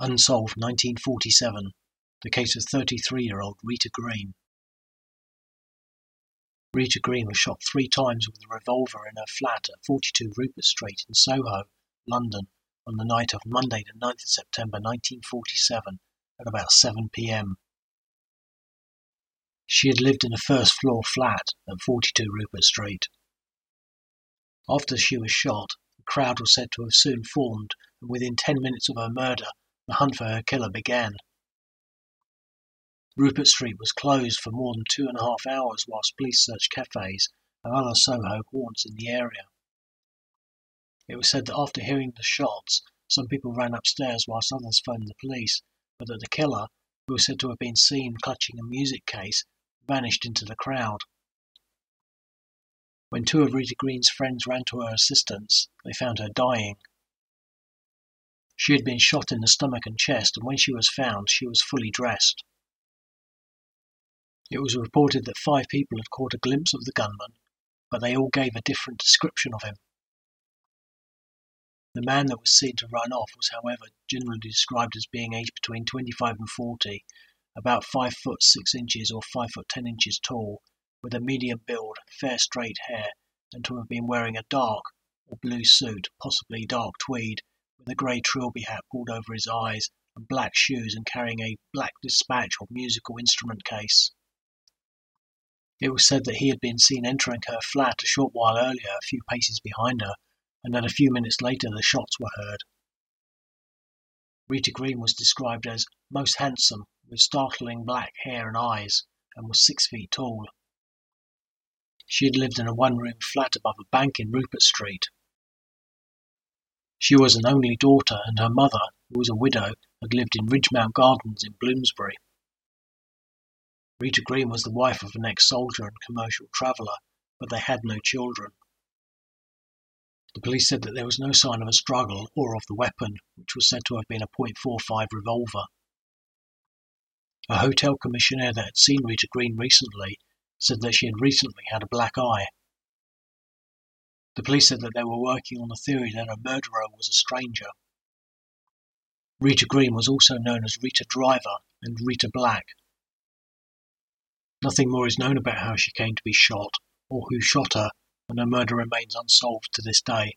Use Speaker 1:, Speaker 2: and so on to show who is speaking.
Speaker 1: Unsolved 1947, the case of 33-year-old Rita Green. Rita Green was shot three times with a revolver in her flat at 42 Rupert Street in Soho, London, on the night of Monday the 9th of September 1947 at about 7 pm. She had lived in a first floor flat at 42 Rupert Street. After she was shot, a crowd was said to have soon formed, and within 10 minutes of her murder, the hunt for her killer began. Rupert Street was closed for more than two and a half hours whilst police searched cafes and other Soho haunts in the area. It was said that after hearing the shots, some people ran upstairs whilst others phoned the police, but that the killer, who was said to have been seen clutching a music case, vanished into the crowd. When two of Rita Green's friends ran to her assistance, they found her dying. She had been shot in the stomach and chest, and when she was found, she was fully dressed. It was reported that five people had caught a glimpse of the gunman, but they all gave a different description of him. The man that was seen to run off was, however, generally described as being aged between 25 and 40, about 5 foot 6 inches or 5 foot 10 inches tall, with a medium build, fair straight hair, and to have been wearing a dark or blue suit, possibly dark tweed, with a grey trilby hat pulled over his eyes, and black shoes, and carrying a black dispatch or musical instrument case. It was said that he had been seen entering her flat a short while earlier, a few paces behind her, and that a few minutes later the shots were heard. Rita Green was described as most handsome, with startling black hair and eyes, and was six feet tall. She had lived in a one room flat above a bank in Rupert Street. She was an only daughter, and her mother, who was a widow, had lived in Ridgemount Gardens in Bloomsbury. Rita Green was the wife of an ex-soldier and commercial traveller, but they had no children. The police said that there was no sign of a struggle or of the weapon, which was said to have been a .45 revolver. A hotel commissionaire that had seen Rita Green recently said that she had recently had a black eye. The police said that they were working on the theory that her murderer was a stranger. Rita Green was also known as Rita Driver and Rita Black. Nothing more is known about how she came to be shot or who shot her, and her murder remains unsolved to this day.